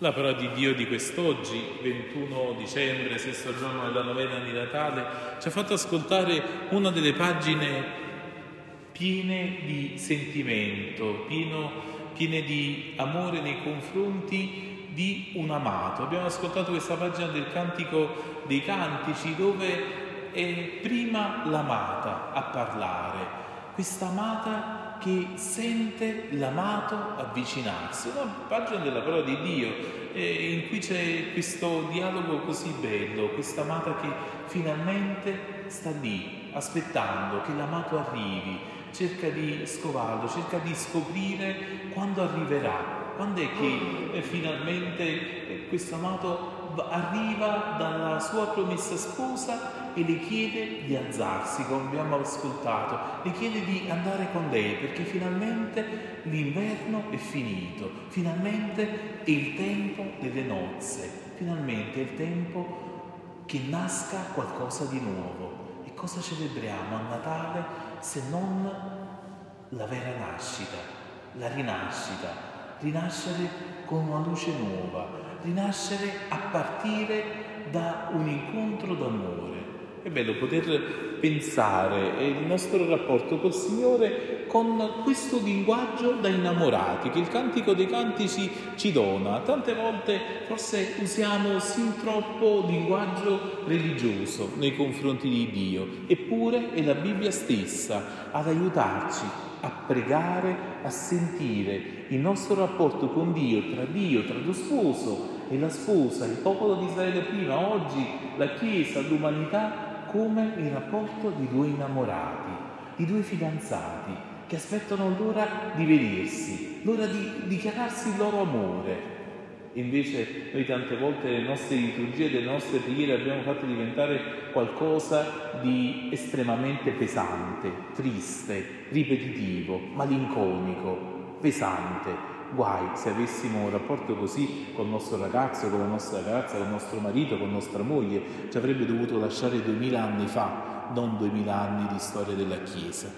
La parola di Dio di quest'oggi, 21 dicembre, sesto giorno della novena di Natale, ci ha fatto ascoltare una delle pagine piene di sentimento, pieno, piene di amore nei confronti di un amato. Abbiamo ascoltato questa pagina del Cantico dei Cantici dove è prima l'amata a parlare, questa amata che sente l'amato avvicinarsi, una pagina della parola di Dio eh, in cui c'è questo dialogo così bello, questa amata che finalmente sta lì aspettando che l'amato arrivi, cerca di scovarlo, cerca di scoprire quando arriverà, quando è che eh, finalmente eh, questo amato arriva dalla sua promessa sposa e le chiede di alzarsi, come abbiamo ascoltato, le chiede di andare con lei perché finalmente l'inverno è finito, finalmente è il tempo delle nozze, finalmente è il tempo che nasca qualcosa di nuovo. E cosa celebriamo a Natale se non la vera nascita, la rinascita, rinascere con una luce nuova, rinascere a partire da un incontro d'amore. È bello poter pensare il nostro rapporto col Signore con questo linguaggio da innamorati che il Cantico dei Cantici ci dona. Tante volte forse usiamo sin troppo linguaggio religioso nei confronti di Dio, eppure è la Bibbia stessa ad aiutarci a pregare, a sentire il nostro rapporto con Dio, tra Dio, tra lo sposo e la sposa, il popolo di Israele prima, oggi la Chiesa, l'umanità, come il rapporto di due innamorati, di due fidanzati che aspettano l'ora di vedersi, l'ora di dichiararsi il loro amore. Invece noi tante volte le nostre liturgie, le nostre preghiere abbiamo fatto diventare qualcosa di estremamente pesante, triste, ripetitivo, malinconico, pesante, Guai se avessimo un rapporto così con il nostro ragazzo, con la nostra ragazza, con il nostro marito, con nostra moglie, ci avrebbe dovuto lasciare duemila anni fa, non duemila anni di storia della Chiesa.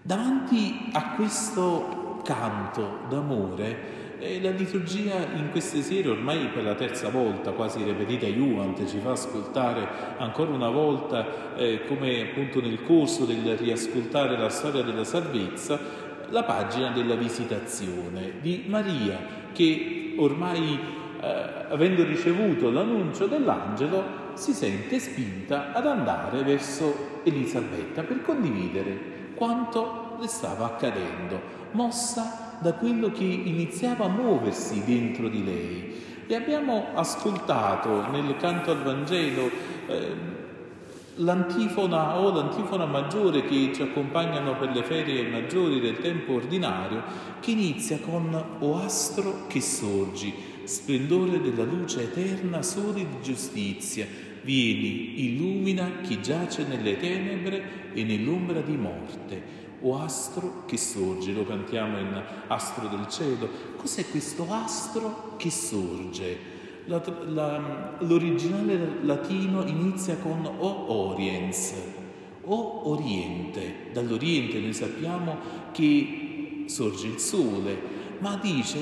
Davanti a questo canto d'amore, eh, la liturgia in queste sere, ormai per la terza volta, quasi ripetita Juant, ci fa ascoltare ancora una volta, eh, come appunto nel corso del riascoltare la storia della salvezza, la pagina della visitazione di Maria che ormai eh, avendo ricevuto l'annuncio dell'angelo si sente spinta ad andare verso Elisabetta per condividere quanto le stava accadendo, mossa da quello che iniziava a muoversi dentro di lei. E abbiamo ascoltato nel canto al Vangelo eh, l'antifona o l'antifona maggiore che ci accompagnano per le ferie maggiori del tempo ordinario, che inizia con O astro che sorgi, splendore della luce eterna, sole di giustizia, vieni, illumina chi giace nelle tenebre e nell'ombra di morte. O astro che sorge, lo cantiamo in astro del cielo. Cos'è questo astro che sorge? La, la, l'originale latino inizia con o oriens, o oriente. Dall'oriente noi sappiamo che sorge il sole, ma dice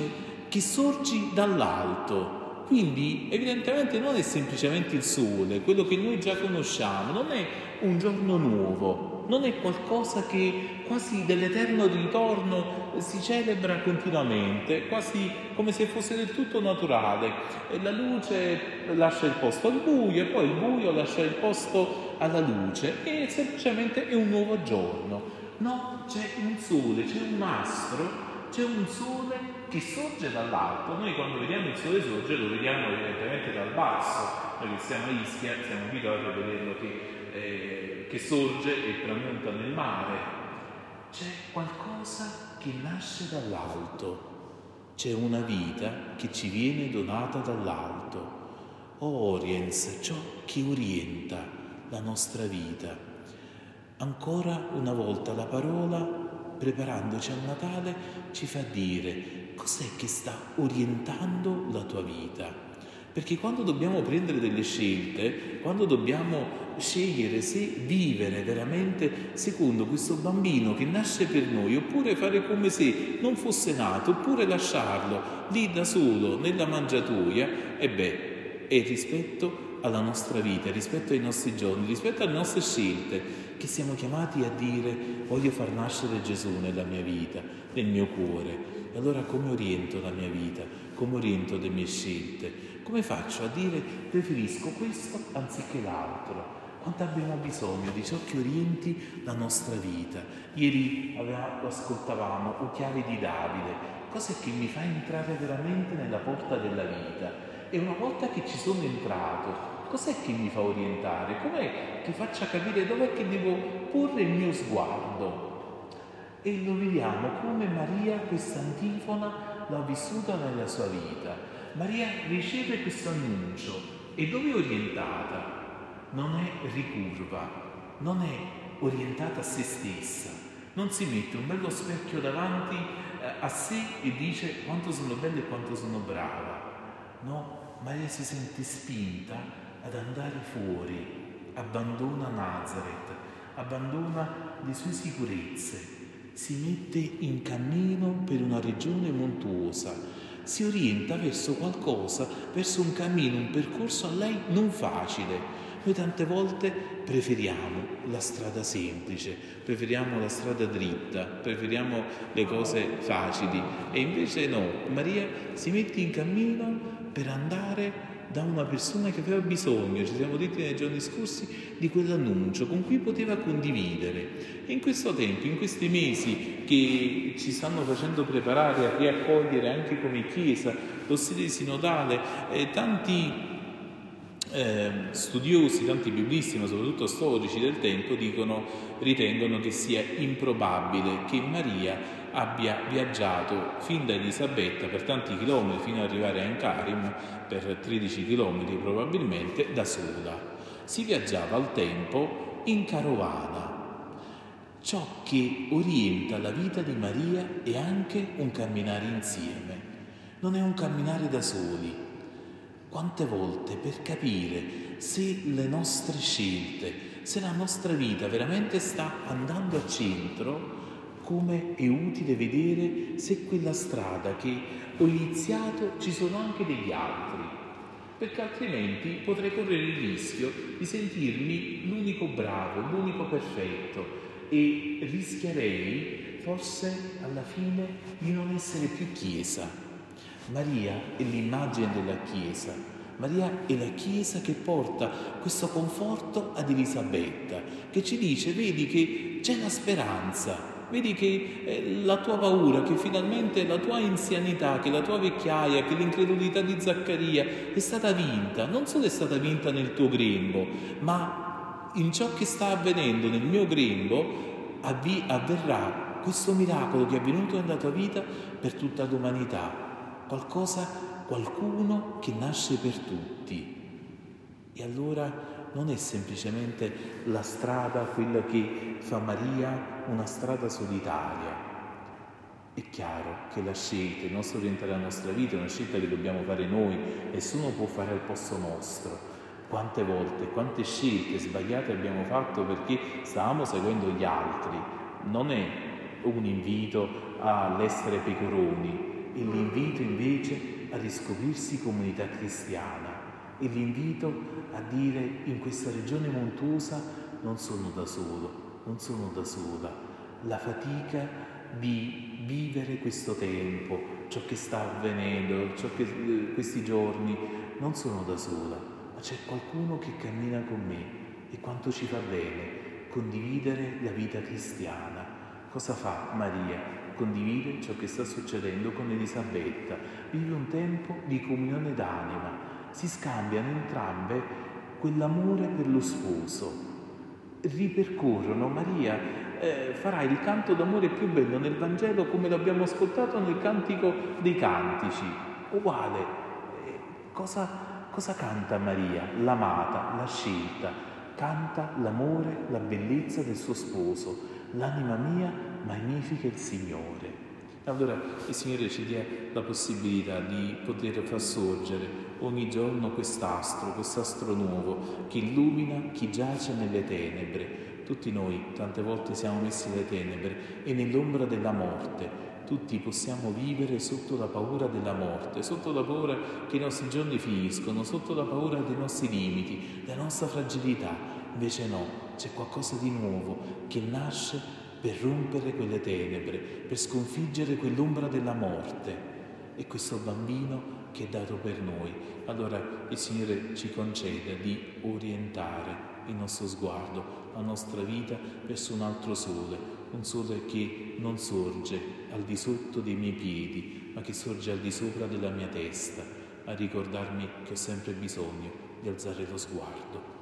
che sorgi dall'alto. Quindi evidentemente non è semplicemente il sole, quello che noi già conosciamo, non è un giorno nuovo, non è qualcosa che quasi dell'eterno ritorno si celebra continuamente, quasi come se fosse del tutto naturale. La luce lascia il posto al buio e poi il buio lascia il posto alla luce e semplicemente è un nuovo giorno. No, c'è un sole, c'è un astro, c'è un sole che sorge dall'alto. Noi quando vediamo il sole sorgere lo vediamo evidentemente dal basso, noi che siamo a Ischia siamo abituati a vederlo che eh, che sorge e tramonta nel mare. C'è qualcosa che nasce dall'alto, c'è una vita che ci viene donata dall'alto. Oriens, ciò che orienta la nostra vita. Ancora una volta la parola, preparandoci al Natale, ci fa dire cos'è che sta orientando la tua vita. Perché quando dobbiamo prendere delle scelte, quando dobbiamo scegliere se vivere veramente secondo questo bambino che nasce per noi, oppure fare come se non fosse nato, oppure lasciarlo lì da solo nella mangiatoia, e beh, è rispetto alla nostra vita, rispetto ai nostri giorni, rispetto alle nostre scelte, che siamo chiamati a dire voglio far nascere Gesù nella mia vita, nel mio cuore. E allora come oriento la mia vita? Come oriento le mie scelte? Come faccio a dire preferisco questo anziché l'altro? Quanto abbiamo bisogno di ciò che orienti la nostra vita. Ieri avevamo, ascoltavamo O chiave di Davide. Cos'è che mi fa entrare veramente nella porta della vita? E una volta che ci sono entrato, cos'è che mi fa orientare? Com'è che faccia capire dov'è che devo porre il mio sguardo? E lo vediamo come Maria questa antifona l'ha vissuta nella sua vita. Maria riceve questo annuncio. E dove è orientata? Non è ricurva, non è orientata a se stessa, non si mette un bello specchio davanti eh, a sé e dice quanto sono bella e quanto sono brava. No, Maria si sente spinta ad andare fuori, abbandona Nazareth, abbandona le sue sicurezze, si mette in cammino per una regione montuosa si orienta verso qualcosa, verso un cammino, un percorso a lei non facile. Noi tante volte preferiamo la strada semplice, preferiamo la strada dritta, preferiamo le cose facili e invece no, Maria si mette in cammino per andare da una persona che aveva bisogno, ci siamo detti nei giorni scorsi, di quell'annuncio con cui poteva condividere. In questo tempo, in questi mesi che ci stanno facendo preparare a riaccogliere anche come Chiesa lo stile sinodale, eh, tanti eh, studiosi, tanti biblisti, ma soprattutto storici del tempo, dicono, ritengono che sia improbabile che Maria abbia viaggiato fin da Elisabetta per tanti chilometri fino ad arrivare a Encarim, per 13 chilometri probabilmente, da sola. Si viaggiava al tempo in carovana. Ciò che orienta la vita di Maria è anche un camminare insieme, non è un camminare da soli. Quante volte per capire se le nostre scelte, se la nostra vita veramente sta andando a centro, come è utile vedere se quella strada che ho iniziato ci sono anche degli altri, perché altrimenti potrei correre il rischio di sentirmi l'unico bravo, l'unico perfetto e rischierei forse alla fine di non essere più Chiesa. Maria è l'immagine della Chiesa. Maria è la Chiesa che porta questo conforto ad Elisabetta, che ci dice, vedi che c'è la speranza, Vedi che eh, la tua paura, che finalmente la tua anzianità, che la tua vecchiaia, che l'incredulità di Zaccaria è stata vinta, non solo è stata vinta nel tuo grembo, ma in ciò che sta avvenendo nel mio grembo avvi- avverrà questo miracolo che è avvenuto nella tua vita per tutta l'umanità, qualcosa, qualcuno che nasce per tutti. E allora non è semplicemente la strada, quella che fa Maria, una strada solitaria. È chiaro che la scelta, il nostro orientare la nostra vita è una scelta che dobbiamo fare noi, nessuno può fare al posto nostro. Quante volte, quante scelte sbagliate abbiamo fatto perché stavamo seguendo gli altri. Non è un invito all'essere pecoroni, è l'invito invece a riscoprirsi comunità cristiana e l'invito a dire in questa regione montuosa non sono da solo, non sono da sola. La fatica di vivere questo tempo, ciò che sta avvenendo, ciò che eh, questi giorni, non sono da sola, ma c'è qualcuno che cammina con me e quanto ci fa bene condividere la vita cristiana. Cosa fa Maria? Condivide ciò che sta succedendo con Elisabetta. Vive un tempo di comunione d'anima, si scambiano entrambe quell'amore per lo sposo. Ripercorrono, Maria eh, farà il canto d'amore più bello nel Vangelo come l'abbiamo ascoltato nel Cantico dei Cantici, uguale. Eh, cosa, cosa canta Maria? L'amata, la scelta, canta l'amore, la bellezza del suo sposo. L'anima mia magnifica il Signore. Allora il Signore ci dia la possibilità di poter far sorgere ogni giorno quest'astro, quest'astro nuovo che illumina chi giace nelle tenebre. Tutti noi tante volte siamo messi nelle tenebre e nell'ombra della morte. Tutti possiamo vivere sotto la paura della morte, sotto la paura che i nostri giorni finiscono, sotto la paura dei nostri limiti, della nostra fragilità. Invece no, c'è qualcosa di nuovo che nasce per rompere quelle tenebre, per sconfiggere quell'ombra della morte. E questo bambino che è dato per noi. Allora il Signore ci concede di orientare il nostro sguardo, la nostra vita verso un altro sole, un sole che non sorge al di sotto dei miei piedi, ma che sorge al di sopra della mia testa, a ricordarmi che ho sempre bisogno di alzare lo sguardo